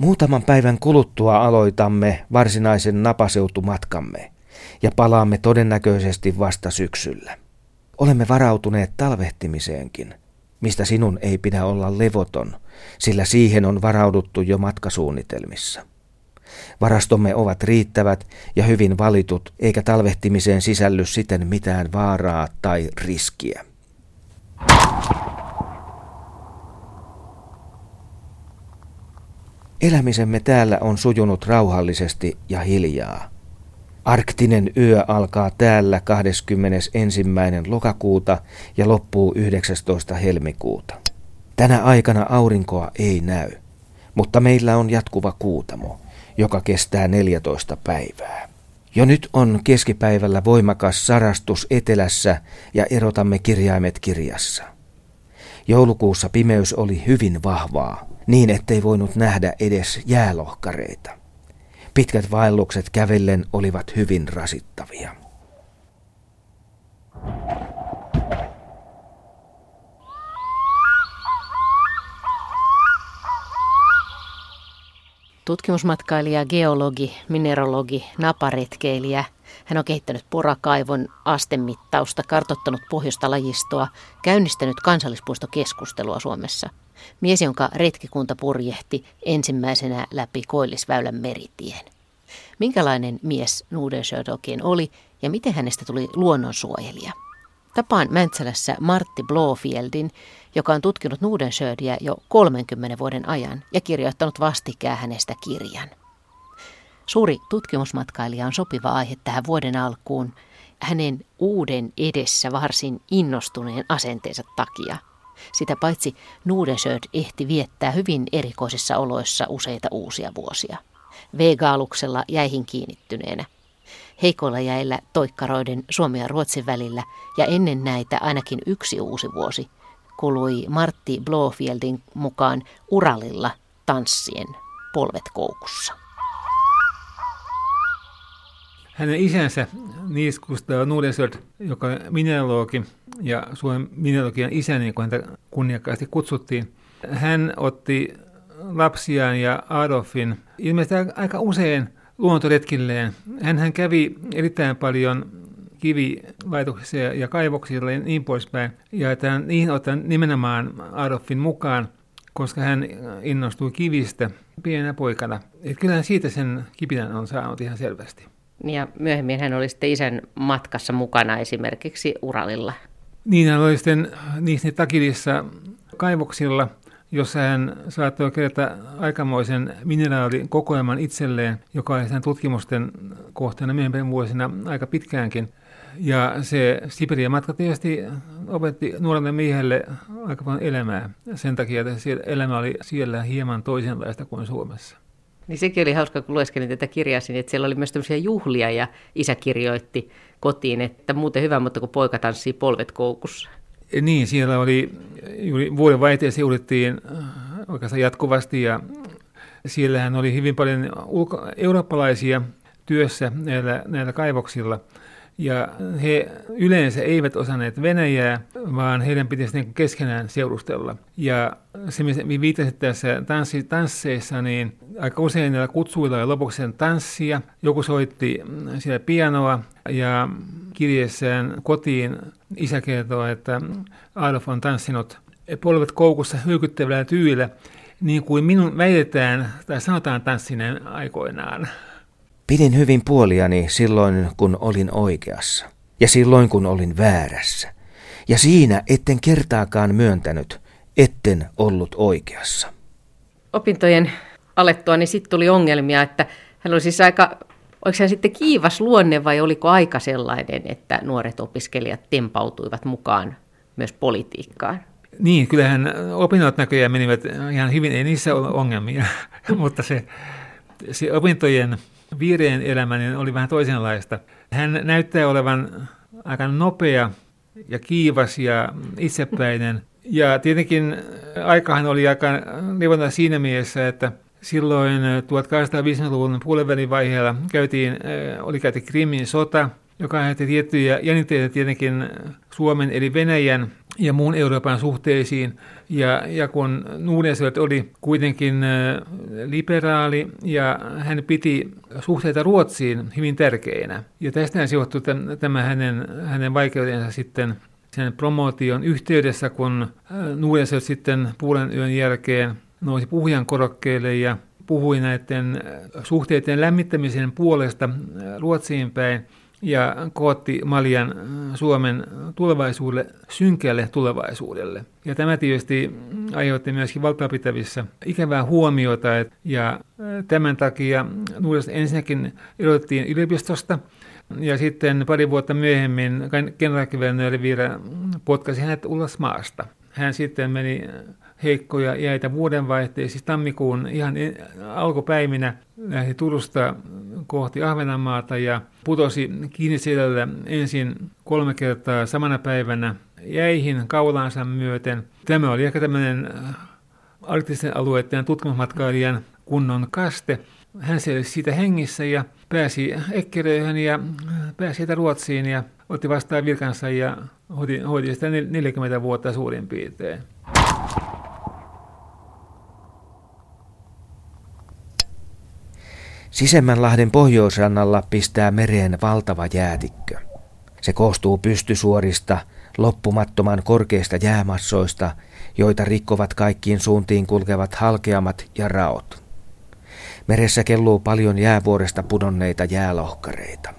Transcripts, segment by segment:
Muutaman päivän kuluttua aloitamme varsinaisen napaseutumatkamme ja palaamme todennäköisesti vasta syksyllä. Olemme varautuneet talvehtimiseenkin, mistä sinun ei pidä olla levoton, sillä siihen on varauduttu jo matkasuunnitelmissa. Varastomme ovat riittävät ja hyvin valitut, eikä talvehtimiseen sisälly siten mitään vaaraa tai riskiä. Elämisemme täällä on sujunut rauhallisesti ja hiljaa. Arktinen yö alkaa täällä 21. lokakuuta ja loppuu 19. helmikuuta. Tänä aikana aurinkoa ei näy, mutta meillä on jatkuva kuutamo, joka kestää 14 päivää. Jo nyt on keskipäivällä voimakas sarastus etelässä ja erotamme kirjaimet kirjassa. Joulukuussa pimeys oli hyvin vahvaa, niin ettei voinut nähdä edes jäälohkareita. Pitkät vaellukset kävellen olivat hyvin rasittavia. Tutkimusmatkailija, geologi, mineralogi, naparetkeilijä. Hän on kehittänyt porakaivon astemittausta, kartottanut pohjoista lajistoa, käynnistänyt kansallispuistokeskustelua Suomessa. Mies, jonka retkikunta purjehti ensimmäisenä läpi Koillisväylän meritien. Minkälainen mies Nudensjöld oikein oli ja miten hänestä tuli luonnonsuojelija? Tapaan Mäntsälässä Martti Blofieldin, joka on tutkinut Nudensjödia jo 30 vuoden ajan ja kirjoittanut vastikään hänestä kirjan. Suuri tutkimusmatkailija on sopiva aihe tähän vuoden alkuun hänen uuden edessä varsin innostuneen asenteensa takia. Sitä paitsi Nudensjöd ehti viettää hyvin erikoisissa oloissa useita uusia vuosia. Vegaaluksella jäihin kiinnittyneenä – heikoilla jäillä toikkaroiden Suomen ja Ruotsin välillä ja ennen näitä ainakin yksi uusi vuosi kului Martti Blofieldin mukaan Uralilla tanssien polvet koukussa. Hänen isänsä Niels Gustav Nudensöld, joka on mineralogi ja Suomen mineralogian isä, niin kuin häntä kunniakkaasti kutsuttiin, hän otti lapsiaan ja Adolfin ilmeisesti aika usein luontoretkilleen. Hän kävi erittäin paljon kivilaitoksissa ja kaivoksilla ja niin poispäin. Ja tämän, niihin otan nimenomaan Adolfin mukaan, koska hän innostui kivistä pienenä poikana. Et kyllähän siitä sen kipinän on saanut ihan selvästi. Ja myöhemmin hän oli sitten isän matkassa mukana esimerkiksi Uralilla. Niin, hän oli sitten niissä takilissa kaivoksilla – jossa hän saattoi kerätä aikamoisen mineraalikokoelman itselleen, joka oli sen tutkimusten kohteena myöhemmin vuosina aika pitkäänkin. Ja se Siberian matka tietysti opetti nuorelle miehelle aika paljon elämää sen takia, että elämä oli siellä hieman toisenlaista kuin Suomessa. Niin sekin oli hauska, kun lueskelin tätä kirjaa, että siellä oli myös tämmöisiä juhlia ja isä kirjoitti kotiin, että muuten hyvä, mutta kun poika tanssii polvet koukussa. Niin, siellä oli juuri vuoden vaihteessa juhlittiin äh, oikeastaan jatkuvasti ja siellähän oli hyvin paljon ulko- eurooppalaisia työssä näillä, näillä kaivoksilla. Ja he yleensä eivät osanneet Venäjää, vaan heidän pitäisi niin keskenään seurustella. Ja se, missä viittasit tässä tanssi, tansseissa, niin aika usein näillä kutsuilla oli lopuksi tanssia. Joku soitti siellä pianoa ja kirjeessään kotiin isä kertoo, että Adolf on tanssinut polvet koukussa hyykyttävällä tyylillä, niin kuin minun väitetään tai sanotaan tanssineen aikoinaan. Pidin hyvin puoliani silloin, kun olin oikeassa, ja silloin, kun olin väärässä. Ja siinä etten kertaakaan myöntänyt, etten ollut oikeassa. Opintojen alettua, niin sitten tuli ongelmia, että hän oli siis aika, oliko hän sitten kiivas luonne vai oliko aika sellainen, että nuoret opiskelijat tempautuivat mukaan myös politiikkaan? Niin, kyllähän opinnot näköjään menivät ihan hyvin, ei niissä ole ongelmia, mutta se, se opintojen Viireen niin oli vähän toisenlaista. Hän näyttää olevan aika nopea ja kiivas ja itsepäinen. Ja tietenkin aikahan oli aika levonta siinä mielessä, että silloin 1850-luvun puolivälin vaiheella käytiin, oli käyty Krimin sota, joka aiheutti tiettyjä jännitteitä tietenkin Suomen eli Venäjän ja muun Euroopan suhteisiin. Ja, ja kun Nuudensöld oli kuitenkin liberaali ja hän piti suhteita Ruotsiin hyvin tärkeinä. Ja tästä johtui tämä hänen, hänen vaikeutensa sitten sen promootion yhteydessä, kun Nuudensöld sitten puolen yön jälkeen nousi puhujan korokkeelle ja puhui näiden suhteiden lämmittämisen puolesta Ruotsiin päin ja kootti Malian Suomen tulevaisuudelle, synkälle tulevaisuudelle. Ja tämä tietysti aiheutti myöskin valtaapitävissä ikävää huomiota, ja tämän takia Nuudesta ensinnäkin erotettiin yliopistosta, ja sitten pari vuotta myöhemmin kenraalikivernööri Viira potkasi hänet ulos maasta. Hän sitten meni heikkoja jäitä vuodenvaihteessa, siis tammikuun ihan alkupäivinä lähti Turusta kohti Ahvenanmaata ja putosi kiinni siellä ensin kolme kertaa samana päivänä jäihin kaulaansa myöten. Tämä oli ehkä tämmöinen äh, arktisten alueiden tutkimusmatkailijan kunnon kaste. Hän selvisi siitä hengissä ja pääsi Ekkeröihin ja äh, pääsi sieltä Ruotsiin ja otti vastaan virkansa ja hoiti, hoiti sitä 40 vuotta suurin piirtein. Sisemmänlahden pohjoisrannalla pistää mereen valtava jäätikkö. Se koostuu pystysuorista, loppumattoman korkeista jäämassoista, joita rikkovat kaikkiin suuntiin kulkevat halkeamat ja raot. Meressä kelluu paljon jäävuoresta pudonneita jäälohkareita.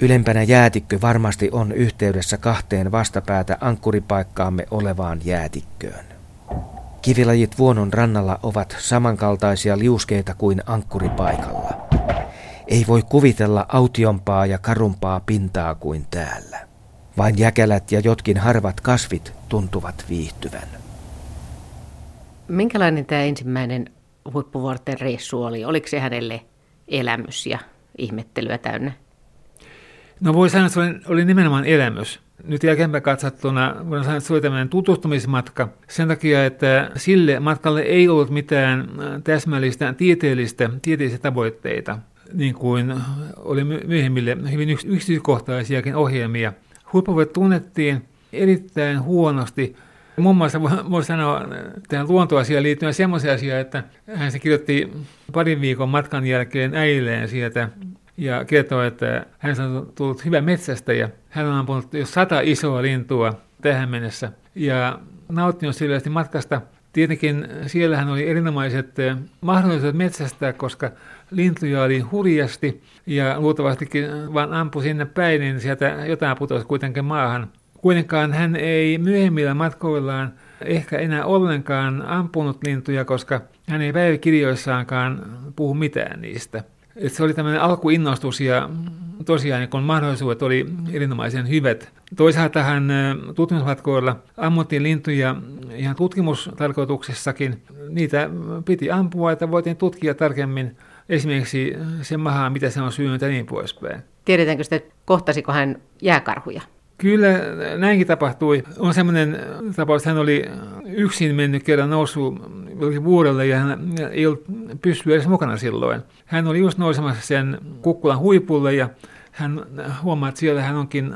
Ylempänä jäätikkö varmasti on yhteydessä kahteen vastapäätä ankkuripaikkaamme olevaan jäätikköön. Kivilajit vuonon rannalla ovat samankaltaisia liuskeita kuin ankkuripaikalla. Ei voi kuvitella autiompaa ja karumpaa pintaa kuin täällä. Vain jäkälät ja jotkin harvat kasvit tuntuvat viihtyvän. Minkälainen tämä ensimmäinen huippuvuorten reissu oli? Oliko se hänelle elämys ja ihmettelyä täynnä? No voi sanoa, että se oli, oli nimenomaan elämys nyt jälkeenpäin katsottuna voidaan sanoa, että se oli tämmöinen tutustumismatka sen takia, että sille matkalle ei ollut mitään äh, täsmällistä tieteellistä, tieteellisiä tavoitteita, niin kuin oli myöhemmille hyvin yksityiskohtaisiakin ohjelmia. Huippuvuodet tunnettiin erittäin huonosti. Muun muassa voi sanoa tähän luontoasiaan liittyen semmoisia asioita, että hän se kirjoitti parin viikon matkan jälkeen äilleen sieltä ja kertoo, että hän on tullut hyvä metsästä ja hän on ampunut jo sata isoa lintua tähän mennessä ja nauttinut sillästi matkasta. Tietenkin siellähän oli erinomaiset eh, mahdollisuudet metsästää, koska lintuja oli hurjasti ja luultavastikin vaan ampui sinne päin, niin sieltä jotain putosi kuitenkin maahan. Kuitenkaan hän ei myöhemmillä matkoillaan ehkä enää ollenkaan ampunut lintuja, koska hän ei päiväkirjoissaankaan puhu mitään niistä. Et se oli tämmöinen alkuinnostus ja tosiaan niin kun mahdollisuudet oli erinomaisen hyvät. Toisaalta hän tutkimusmatkoilla ammuttiin lintuja ihan tutkimustarkoituksessakin. Niitä piti ampua, että voitiin tutkia tarkemmin esimerkiksi sen mahaa, mitä se on syönyt ja niin poispäin. Tiedetäänkö sitä, kohtasiko hän jääkarhuja? Kyllä näinkin tapahtui. On semmoinen tapaus, että hän oli yksin mennyt kerran noussut vuodelle ja hän ei ollut pystynyt edes mukana silloin. Hän oli just nousemassa sen kukkulan huipulle ja hän huomaa, että siellä hän onkin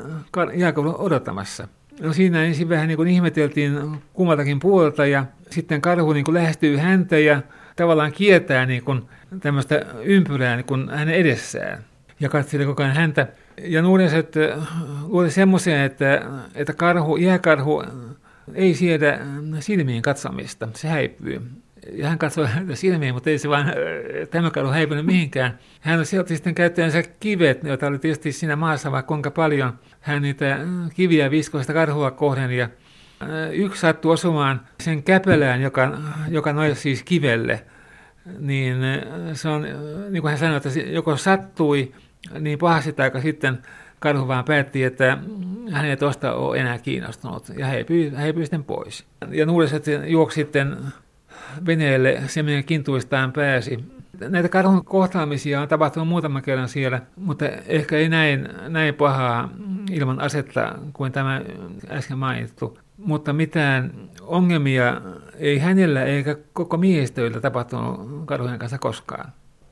jääkauden odottamassa. No siinä ensin vähän niin kuin ihmeteltiin kummaltakin puolelta ja sitten karhu niin kuin lähestyy häntä ja tavallaan kiertää niin kuin tämmöistä ympyrää niin kuin hänen edessään ja katselee koko ajan häntä. Ja nuudenset luuli semmoisia, että, että karhu, jääkarhu ei siedä silmiin katsomista, se häipyy. Ja hän katsoi häntä silmiin, mutta ei se vaan tämä karhu häipynyt mihinkään. Hän sieltä sitten käyttäjänsä kivet, joita oli tietysti siinä maassa vaikka kuinka paljon. Hän niitä kiviä viskoista karhua kohden ja yksi sattui osumaan sen käpälään, joka, joka nojasi siis kivelle. Niin se on, niin kuin hän sanoi, että joko sattui niin pahasti aika sitten karhu vaan päätti, että hän ei tuosta ole enää kiinnostunut ja he heipyi sitten pois. Ja nuuliset juoksi sitten veneelle semmoinen kintuistaan pääsi. Näitä karhun kohtaamisia on tapahtunut muutaman kerran siellä, mutta ehkä ei näin, näin pahaa ilman asetta kuin tämä äsken mainittu. Mutta mitään ongelmia ei hänellä eikä koko miehistöillä tapahtunut karhujen kanssa koskaan.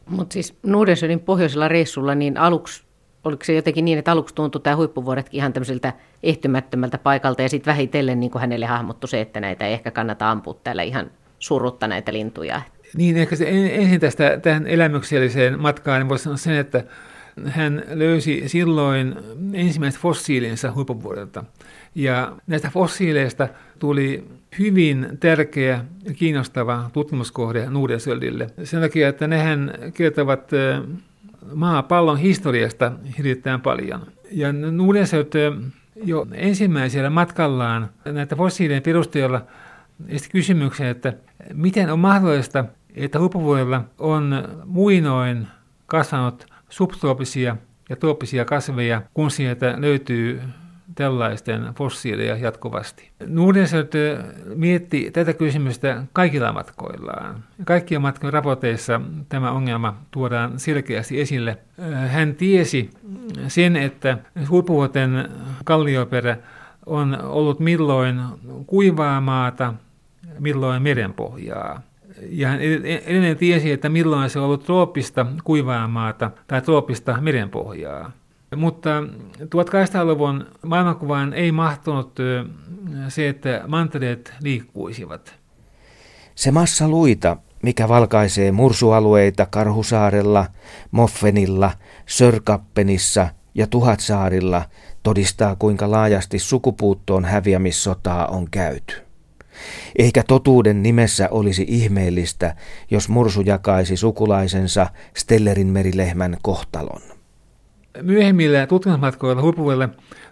Mutta siis Nordensönin pohjoisella reissulla niin aluksi oliko se jotenkin niin, että aluksi tuntui tämä huippuvuodetkin ihan tämmöiseltä ehtymättömältä paikalta ja sitten vähitellen niin kuin hänelle hahmottu se, että näitä ei ehkä kannata ampua täällä ihan surutta näitä lintuja. Niin, ehkä se ensin tästä tähän elämykselliseen matkaan niin voisi sanoa sen, että hän löysi silloin ensimmäiset fossiilinsa huippuvuodelta. Ja näistä fossiileista tuli hyvin tärkeä ja kiinnostava tutkimuskohde Nuudensöldille. Sen takia, että nehän kertovat maapallon historiasta hirvittävän paljon. Ja Nuudensöld jo ensimmäisellä matkallaan näitä fossiilien perusteella esti kysymyksen, että miten on mahdollista, että huippuvuodella on muinoin kasvanut subtroopisia ja trooppisia kasveja, kun sieltä löytyy tällaisten fossiileja jatkuvasti. Nordensöld mietti tätä kysymystä kaikilla matkoillaan. Kaikkien matkojen raporteissa tämä ongelma tuodaan selkeästi esille. Hän tiesi sen, että huippuvuoten kallioperä on ollut milloin kuivaa maata, milloin merenpohjaa. Ja hän edelleen tiesi, että milloin se on ollut trooppista kuivaa maata tai trooppista merenpohjaa. Mutta 1800-luvun maailmankuvaan ei mahtunut se, että mantereet liikkuisivat. Se massa luita, mikä valkaisee mursualueita Karhusaarella, Moffenilla, Sörkappenissa ja Tuhatsaarilla, todistaa kuinka laajasti sukupuuttoon häviämissotaa on käyty. Eikä totuuden nimessä olisi ihmeellistä, jos mursu jakaisi sukulaisensa Stellerin merilehmän kohtalon myöhemmillä tutkimusmatkoilla huippuvuodelle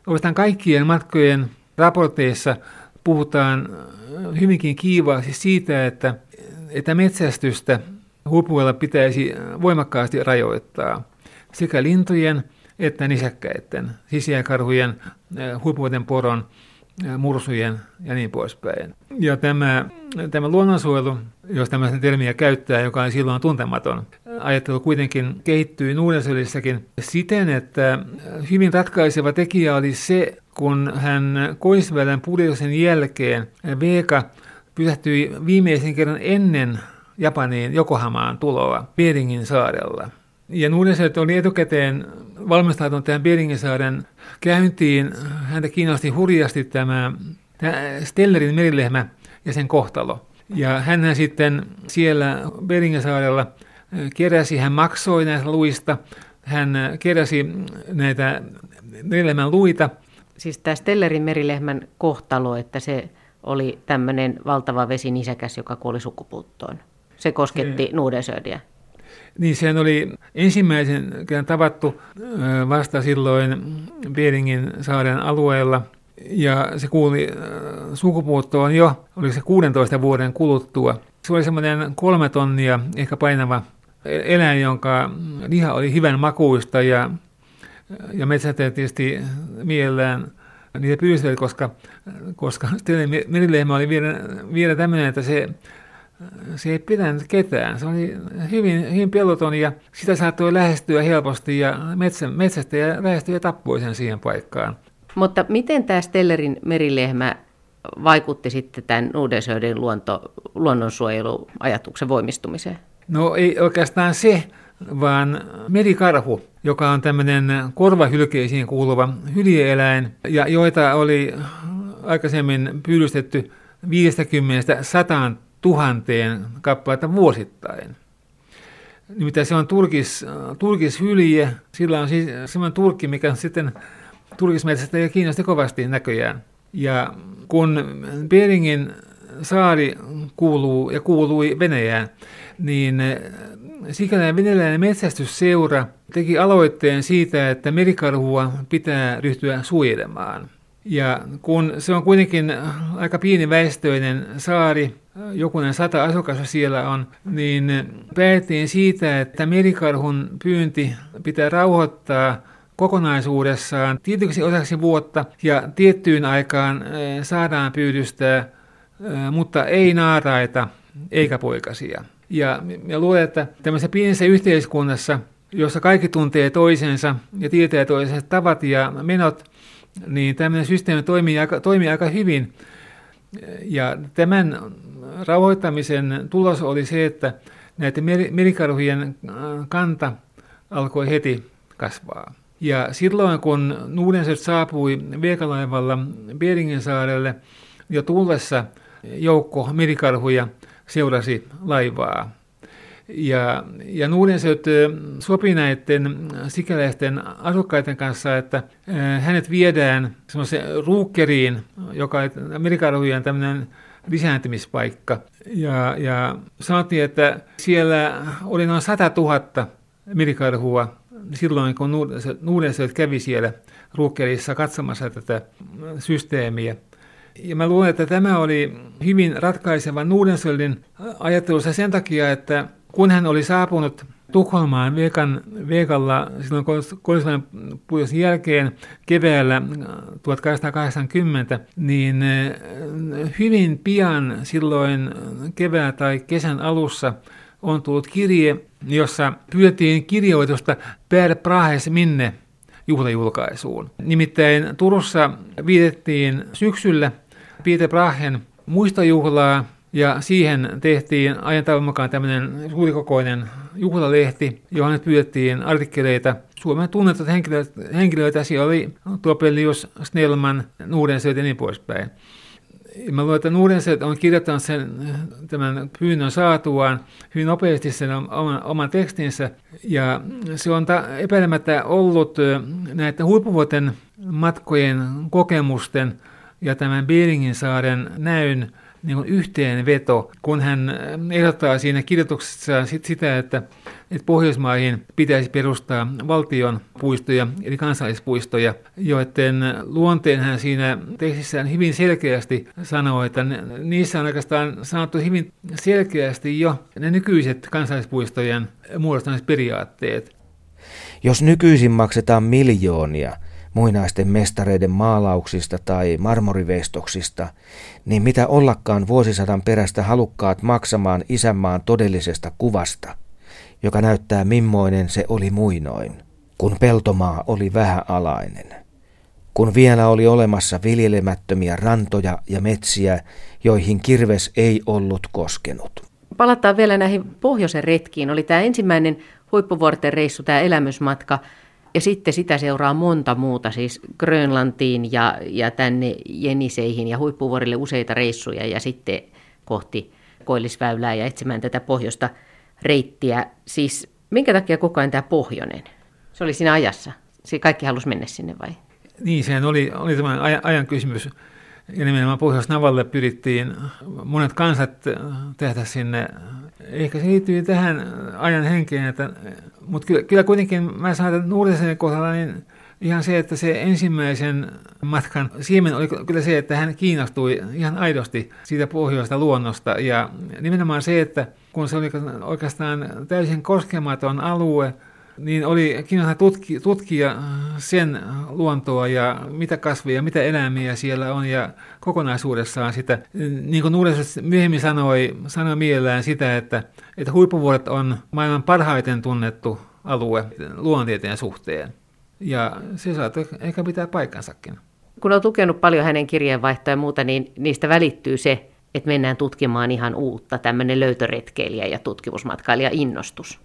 oikeastaan kaikkien matkojen raporteissa puhutaan hyvinkin kiivaasti siitä, että, että metsästystä huippuvuodella pitäisi voimakkaasti rajoittaa sekä lintujen että nisäkkäiden, sisiäkarhujen, huippuvuoden poron mursujen ja niin poispäin. Ja tämä, tämä luonnonsuojelu, jos tämmöisen termiä käyttää, joka on silloin tuntematon, ajattelu kuitenkin kehittyi Nuudensölissäkin siten, että hyvin ratkaiseva tekijä oli se, kun hän Koisvälän purjehduksen jälkeen Veika pysähtyi viimeisen kerran ennen Japaniin Jokohamaan tuloa Beringin saarella. Ja Nuudensöld oli etukäteen valmistautunut tähän Beringin saaren käyntiin. Häntä kiinnosti hurjasti tämä, tämä Stellerin merilehmä ja sen kohtalo. Ja hän sitten siellä Beringesaarella keräsi, hän maksoi näistä luista, hän keräsi näitä merilehmän luita. Siis tämä Stellerin merilehmän kohtalo, että se oli tämmöinen valtava vesinisäkäs, joka kuoli sukupuuttoon. Se kosketti Nuudensödiä. Niin sehän oli ensimmäisen kerran tavattu vasta silloin Beringin saaren alueella. Ja se kuuli sukupuuttoon jo, oli se 16 vuoden kuluttua. Se oli semmoinen kolme tonnia ehkä painava eläin, jonka liha oli hyvän makuista ja, ja metsästäjät tietysti mielellään niitä pyysivät, koska, koska merilehmä oli vielä, vielä tämmöinen, että se se ei pitänyt ketään. Se oli hyvin, hyvin peloton ja sitä saattoi lähestyä helposti ja metsä, metsästä ja lähestyä ja tappoi sen siihen paikkaan. Mutta miten tämä Stellerin merilehmä vaikutti sitten tämän Uudensöiden luonto, luonnonsuojeluajatuksen voimistumiseen? No ei oikeastaan se, vaan merikarhu, joka on tämmöinen korvahylkeisiin kuuluva hyljeeläin, ja joita oli aikaisemmin pyydystetty 50-100 tuhanteen kappaletta vuosittain. Nimittäin se on turkis, turkishylje, sillä on siis semmoinen turkki, mikä sitten turkismetsästä ja kiinnosti kovasti näköjään. Ja kun Beringin saari kuuluu ja kuului Venäjään, niin sikäläinen venäläinen metsästysseura teki aloitteen siitä, että merikarhua pitää ryhtyä suojelemaan. Ja kun se on kuitenkin aika pieni väestöinen saari, jokunen sata asukasta siellä on, niin päätettiin siitä, että merikarhun pyynti pitää rauhoittaa kokonaisuudessaan tietyksi osaksi vuotta ja tiettyyn aikaan eh, saadaan pyydystää, eh, mutta ei naaraita eikä poikasia. Ja, ja luulen, että tämmöisessä pienessä yhteiskunnassa, jossa kaikki tuntee toisensa ja tietää toisensa tavat ja menot, niin tämmöinen systeemi toimii aika, toimii aika hyvin. Ja tämän rauhoittamisen tulos oli se, että näiden merikarhujen kanta alkoi heti kasvaa. Ja silloin kun Nuudenset saapui Veekalaivalla Beringen saarelle, jo tullessa joukko merikarhuja seurasi laivaa. Ja, ja Nuudensöt sopi näiden sikäläisten asukkaiden kanssa, että hänet viedään semmoiseen ruukkeriin, joka on merikarhujen tämmöinen lisääntymispaikka. Ja, ja sanottiin, että siellä oli noin 100 000 merikarhua silloin, kun Nuudensöt kävi siellä ruukkerissa katsomassa tätä systeemiä. Ja mä luulen, että tämä oli hyvin ratkaiseva Nuudensöldin ajattelussa sen takia, että kun hän oli saapunut Tukholmaan Veekan, Veekalla silloin Koillisväen puistosin jälkeen keväällä 1880, niin eh, hyvin pian silloin kevään tai kesän alussa on tullut kirje, jossa pyydettiin kirjoitusta Per Prahes minne juhlajulkaisuun. Nimittäin Turussa viitettiin syksyllä Peter Brahen muistojuhlaa ja siihen tehtiin ajan mukaan tämmöinen suurikokoinen juhlalehti, johon pyydettiin artikkeleita Suomen tunnetut henkilöitä, henkilöitä. Siellä oli Topelius, Snellman, Nuudensöt ja niin poispäin. Mä luulen, että Nuudensöt on kirjoittanut sen, tämän pyynnön saatuaan hyvin nopeasti sen oman, oman tekstinsä. Ja se on ta, epäilemättä ollut näiden huippuvuoten matkojen kokemusten ja tämän Beringin saaren näyn niin kuin yhteenveto, kun hän ehdottaa siinä kirjoituksessaan sit sitä, että, että Pohjoismaihin pitäisi perustaa valtion puistoja, eli kansallispuistoja, joiden luonteen hän siinä tekstissään hyvin selkeästi sanoo, että niissä on oikeastaan sanottu hyvin selkeästi jo ne nykyiset kansallispuistojen muodostamisperiaatteet. Jos nykyisin maksetaan miljoonia muinaisten mestareiden maalauksista tai marmoriveistoksista, niin mitä ollakaan vuosisadan perästä halukkaat maksamaan isänmaan todellisesta kuvasta, joka näyttää mimmoinen se oli muinoin, kun peltomaa oli vähäalainen, kun vielä oli olemassa viljelemättömiä rantoja ja metsiä, joihin kirves ei ollut koskenut. Palataan vielä näihin pohjoisen retkiin. Oli tämä ensimmäinen huippuvuorten reissu, tämä elämysmatka – ja sitten sitä seuraa monta muuta, siis Grönlantiin ja, ja tänne Jeniseihin ja huippuvuorille useita reissuja ja sitten kohti Koillisväylää ja etsimään tätä pohjoista reittiä. Siis minkä takia koko ajan tämä pohjoinen? Se oli siinä ajassa. Se kaikki halusi mennä sinne vai? Niin, sehän oli, oli tämä ajan, kysymys. Ja nimenomaan Pohjois-Navalle pyrittiin monet kansat tehdä sinne. Ehkä se liittyy tähän ajan henkeen, että mutta kyllä, kyllä kuitenkin mä sanon, että Nuudisen kohdalla niin ihan se, että se ensimmäisen matkan siemen oli kyllä se, että hän kiinnostui ihan aidosti siitä pohjoista luonnosta. Ja nimenomaan se, että kun se oli oikeastaan täysin koskematon alue, niin oli kiinnostavaa tutki, tutkia sen luontoa ja mitä kasveja, mitä eläimiä siellä on ja kokonaisuudessaan sitä. Niin kuin Nuudes myöhemmin sanoi, sanoi mielellään sitä, että, että huippuvuodet on maailman parhaiten tunnettu alue luontieteen suhteen. Ja se saattoi ehkä pitää paikkansakin. Kun on tukenut paljon hänen kirjeenvaihtoa ja muuta, niin niistä välittyy se, että mennään tutkimaan ihan uutta, tämmöinen löytöretkeilijä ja tutkimusmatkailija innostus.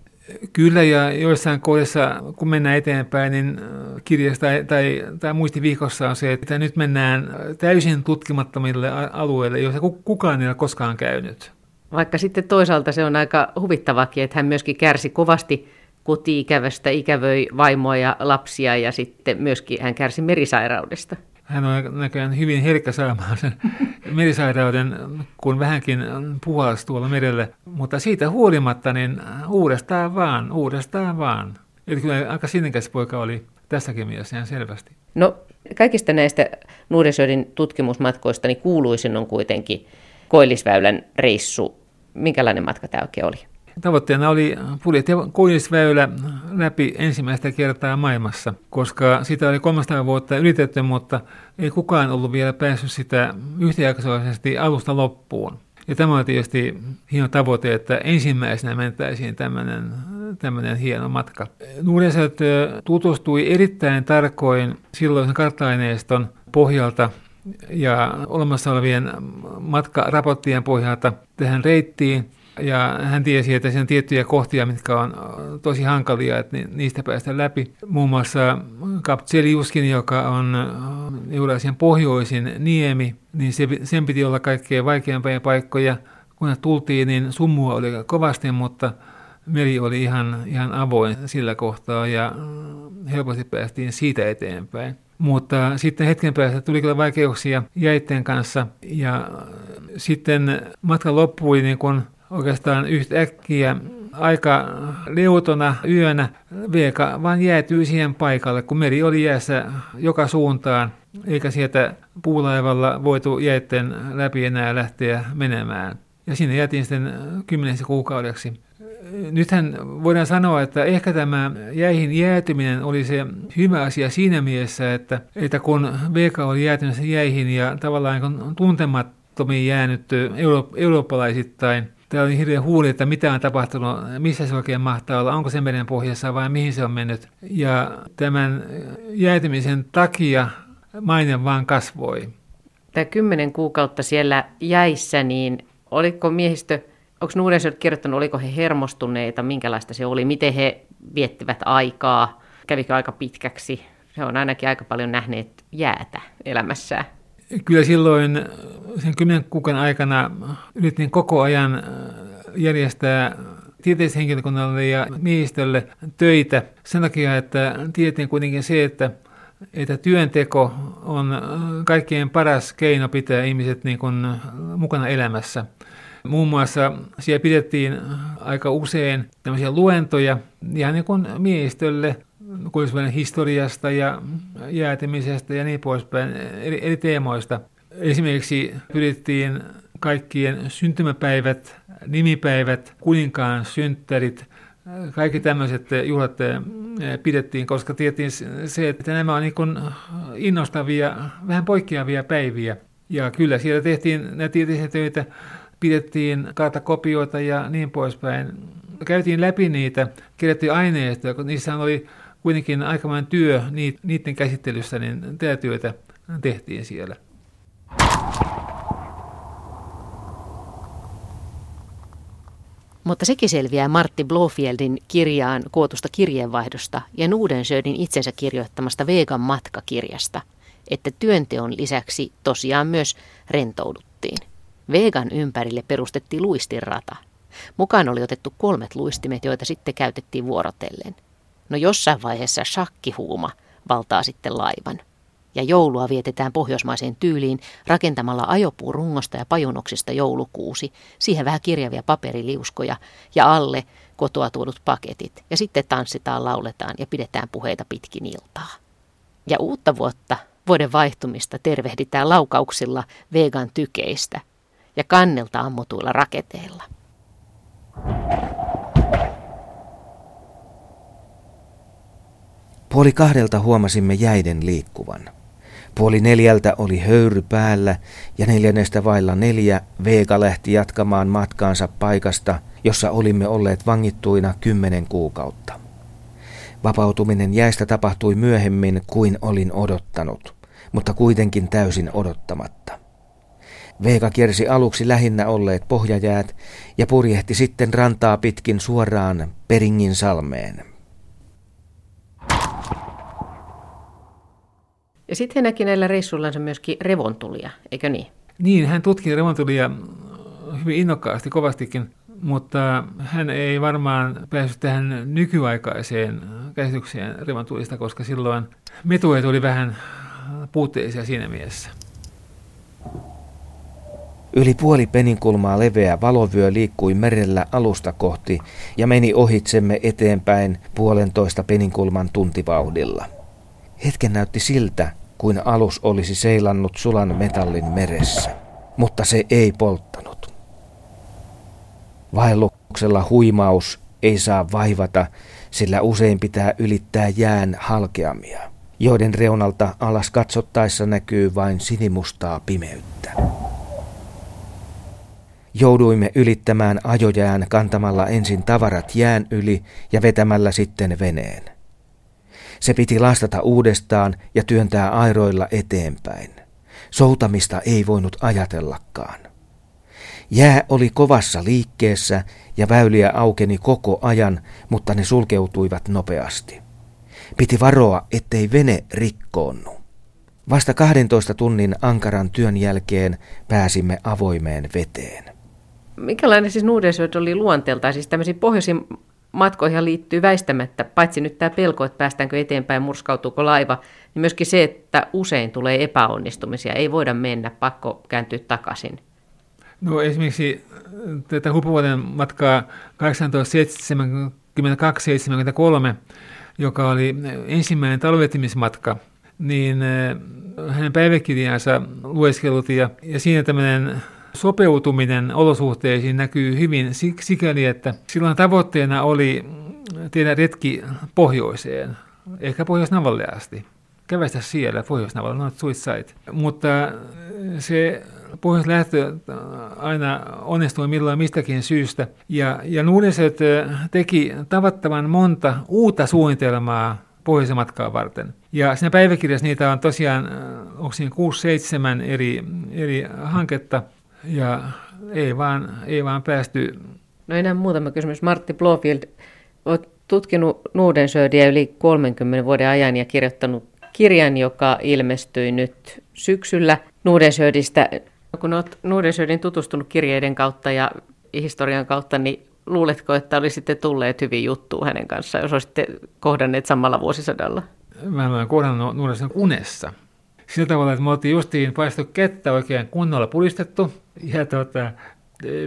Kyllä, ja joissain kohdissa, kun mennään eteenpäin, niin äh, kirjassa tai, tai, tai muistiviikossa on se, että nyt mennään täysin tutkimattomille alueille, joissa kukaan ei ole koskaan käynyt. Vaikka sitten toisaalta se on aika huvittavakin, että hän myöskin kärsi kovasti koti-ikävästä, ikävöi vaimoa ja lapsia ja sitten myöskin hän kärsi merisairaudesta hän on näköjään hyvin herkkä saamaan sen merisairauden, kun vähänkin puhalsi tuolla merelle. Mutta siitä huolimatta, niin uudestaan vaan, uudestaan vaan. Eli kyllä aika sinnikäs poika oli tässäkin mielessä ihan selvästi. No kaikista näistä Nuudensöödin tutkimusmatkoista niin kuuluisin on kuitenkin Koillisväylän reissu. Minkälainen matka tämä oikein oli? Tavoitteena oli purjehtia Koillisväylä läpi ensimmäistä kertaa maailmassa, koska sitä oli 300 vuotta yritetty, mutta ei kukaan ollut vielä päässyt sitä yhtäjaksoisesti alusta loppuun. Ja tämä oli tietysti hieno tavoite, että ensimmäisenä mentäisiin tämmöinen, tämmöinen hieno matka. Nuudenset tutustui erittäin tarkoin silloisen kartta-aineiston pohjalta ja olemassa olevien matkaraporttien pohjalta tähän reittiin ja hän tiesi, että siinä on tiettyjä kohtia, mitkä on tosi hankalia, että niistä päästä läpi. Muun muassa Kapseliuskin, joka on Eurasian pohjoisin niemi, niin se, sen piti olla kaikkein vaikeampia paikkoja. Kun tultiin, niin summua oli kovasti, mutta meri oli ihan, ihan avoin sillä kohtaa ja helposti päästiin siitä eteenpäin. Mutta sitten hetken päästä tuli kyllä vaikeuksia jäitten kanssa. Ja sitten matka loppui niin kun oikeastaan yhtäkkiä aika leutona yönä Veeka vaan jäätyi siihen paikalle, kun meri oli jäässä joka suuntaan, eikä sieltä puulaivalla voitu jäitten läpi enää lähteä menemään. Ja sinne jätin sitten kymmenessä kuukaudeksi nythän voidaan sanoa, että ehkä tämä jäihin jäätyminen oli se hyvä asia siinä mielessä, että, että kun VK oli jäätynyt jäihin ja tavallaan niin tuntemattomiin jäänyt euro, eurooppalaisittain, Tämä oli hirveän huuli, että mitä on tapahtunut, missä se oikein mahtaa olla, onko se meren pohjassa vai mihin se on mennyt. Ja tämän jäätymisen takia maine vaan kasvoi. Tämä kymmenen kuukautta siellä jäissä, niin oliko miehistö onko Nuudensöt kirjoittanut, oliko he hermostuneita, minkälaista se oli, miten he viettivät aikaa, kävikö aika pitkäksi? Se on ainakin aika paljon nähneet jäätä elämässään. Kyllä silloin sen kymmenen kuukauden aikana yritin koko ajan äh, järjestää tieteishenkilökunnalle ja miehistölle töitä sen takia, että tiedettiin kuitenkin se, että, että työnteko on kaikkein paras keino pitää ihmiset niin kuin mukana elämässä. Muun muassa siellä pidettiin aika usein tämmöisiä luentoja ihan niin kuin miehistölle historiasta ja jäätemisestä ja niin poispäin, eri, eri teemoista. Esimerkiksi pyrittiin kaikkien syntymäpäivät, nimipäivät, kuninkaan synttärit, kaikki tämmöiset juhlat eh, pidettiin, koska tiettiin se, että nämä on niin innostavia, vähän poikkeavia päiviä. Ja kyllä siellä tehtiin näitä tieteellisiä töitä pidettiin kartakopioita ja niin poispäin. Käytiin läpi niitä, kirjattiin aineistoja, kun niissä oli kuitenkin aikamoinen työ niiden käsittelyssä, niin tätä työtä tehtiin siellä. Mutta sekin selviää Martti Blofieldin kirjaan kootusta kirjeenvaihdosta ja Nudensjödin itsensä kirjoittamasta Vegan matkakirjasta, että työnteon lisäksi tosiaan myös rentouduttiin. Vegan ympärille perustettiin luistinrata. Mukaan oli otettu kolmet luistimet, joita sitten käytettiin vuorotellen. No jossain vaiheessa shakkihuuma valtaa sitten laivan. Ja joulua vietetään pohjoismaiseen tyyliin rakentamalla ajopuurungosta ja pajunoksista joulukuusi, siihen vähän kirjavia paperiliuskoja ja alle kotoa tuodut paketit. Ja sitten tanssitaan, lauletaan ja pidetään puheita pitkin iltaa. Ja uutta vuotta, vuoden vaihtumista tervehditään laukauksilla vegan tykeistä, ja kannelta ammutuilla raketeilla. Puoli kahdelta huomasimme jäiden liikkuvan. Puoli neljältä oli höyry päällä ja neljännestä vailla neljä Veega lähti jatkamaan matkaansa paikasta, jossa olimme olleet vangittuina kymmenen kuukautta. Vapautuminen jäistä tapahtui myöhemmin kuin olin odottanut, mutta kuitenkin täysin odottamatta. Veega kiersi aluksi lähinnä olleet pohjajäät ja purjehti sitten rantaa pitkin suoraan Peringin salmeen. Ja sitten hän näki näillä reissuillansa myöskin revontulia, eikö niin? Niin, hän tutki revontulia hyvin innokkaasti, kovastikin, mutta hän ei varmaan päässyt tähän nykyaikaiseen käsitykseen revontulista, koska silloin metuet oli vähän puutteisia siinä mielessä. Yli puoli peninkulmaa leveä valovyö liikkui merellä alusta kohti ja meni ohitsemme eteenpäin puolentoista peninkulman tuntivauhdilla. Hetken näytti siltä, kuin alus olisi seilannut sulan metallin meressä, mutta se ei polttanut. Vaelluksella huimaus ei saa vaivata, sillä usein pitää ylittää jään halkeamia, joiden reunalta alas katsottaessa näkyy vain sinimustaa pimeyttä. Jouduimme ylittämään ajojään kantamalla ensin tavarat jään yli ja vetämällä sitten veneen. Se piti lastata uudestaan ja työntää airoilla eteenpäin. Soutamista ei voinut ajatellakaan. Jää oli kovassa liikkeessä ja väyliä aukeni koko ajan, mutta ne sulkeutuivat nopeasti. Piti varoa, ettei vene rikkoonnu. Vasta 12 tunnin ankaran työn jälkeen pääsimme avoimeen veteen. Minkälainen siis Nuudensööt oli luonteeltaan? Siis tämmöisiin pohjoisiin matkoihin liittyy väistämättä, paitsi nyt tämä pelko, että päästäänkö eteenpäin, murskautuuko laiva, niin myöskin se, että usein tulee epäonnistumisia, ei voida mennä, pakko kääntyä takaisin. No esimerkiksi tätä hupuvuoden matkaa 1872-73, joka oli ensimmäinen talvetimismatka, niin eh, hänen päiväkirjansa lueskelut ja, ja siinä tämmöinen sopeutuminen olosuhteisiin näkyy hyvin sikäli, että silloin tavoitteena oli tehdä retki pohjoiseen, ehkä pohjois asti. Kävästä siellä, pohjois not suicide. Mutta se pohjoislähtö aina onnistui milloin mistäkin syystä. Ja, ja Nuudeset teki tavattoman monta uutta suunnitelmaa pohjoisen matkaa varten. Ja siinä päiväkirjassa niitä on tosiaan, onko siinä 6-7 eri, eri hanketta, ja ei vaan, ei vaan päästy. No enää muutama kysymys. Martti Blofield, olet tutkinut Nudensöödiä yli 30 vuoden ajan ja kirjoittanut kirjan, joka ilmestyi nyt syksyllä Nudensöödistä. Kun olet Nudensöödin tutustunut kirjeiden kautta ja historian kautta, niin luuletko, että olisitte tulleet hyvin juttuun hänen kanssaan, jos olisitte kohdanneet samalla vuosisadalla? Mä olen kohdannut Nudensöödin unessa. Sillä tavalla, että me oltiin justiin paistu kettä oikein kunnolla pulistettu, ja tota,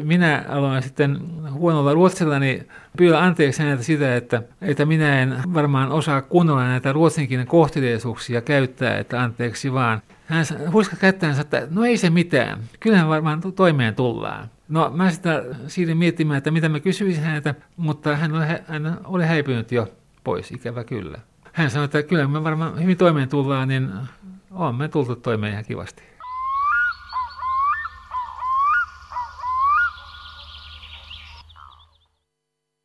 minä aloin sitten huonolla ruotsilla niin pyydä anteeksi häneltä sitä, että, että minä en varmaan osaa kunnolla näitä ruotsinkielen kohteliaisuuksia käyttää, että anteeksi vaan. Hän huiska kättänsä, että no ei se mitään, kyllähän varmaan toimeen tullaan. No mä sitä siitä miettimään, että mitä mä kysyisin häneltä, mutta hän oli, hän oli häipynyt jo pois, ikävä kyllä. Hän sanoi, että kyllä me varmaan hyvin toimeen tullaan, niin on me tultu toimeen ihan kivasti.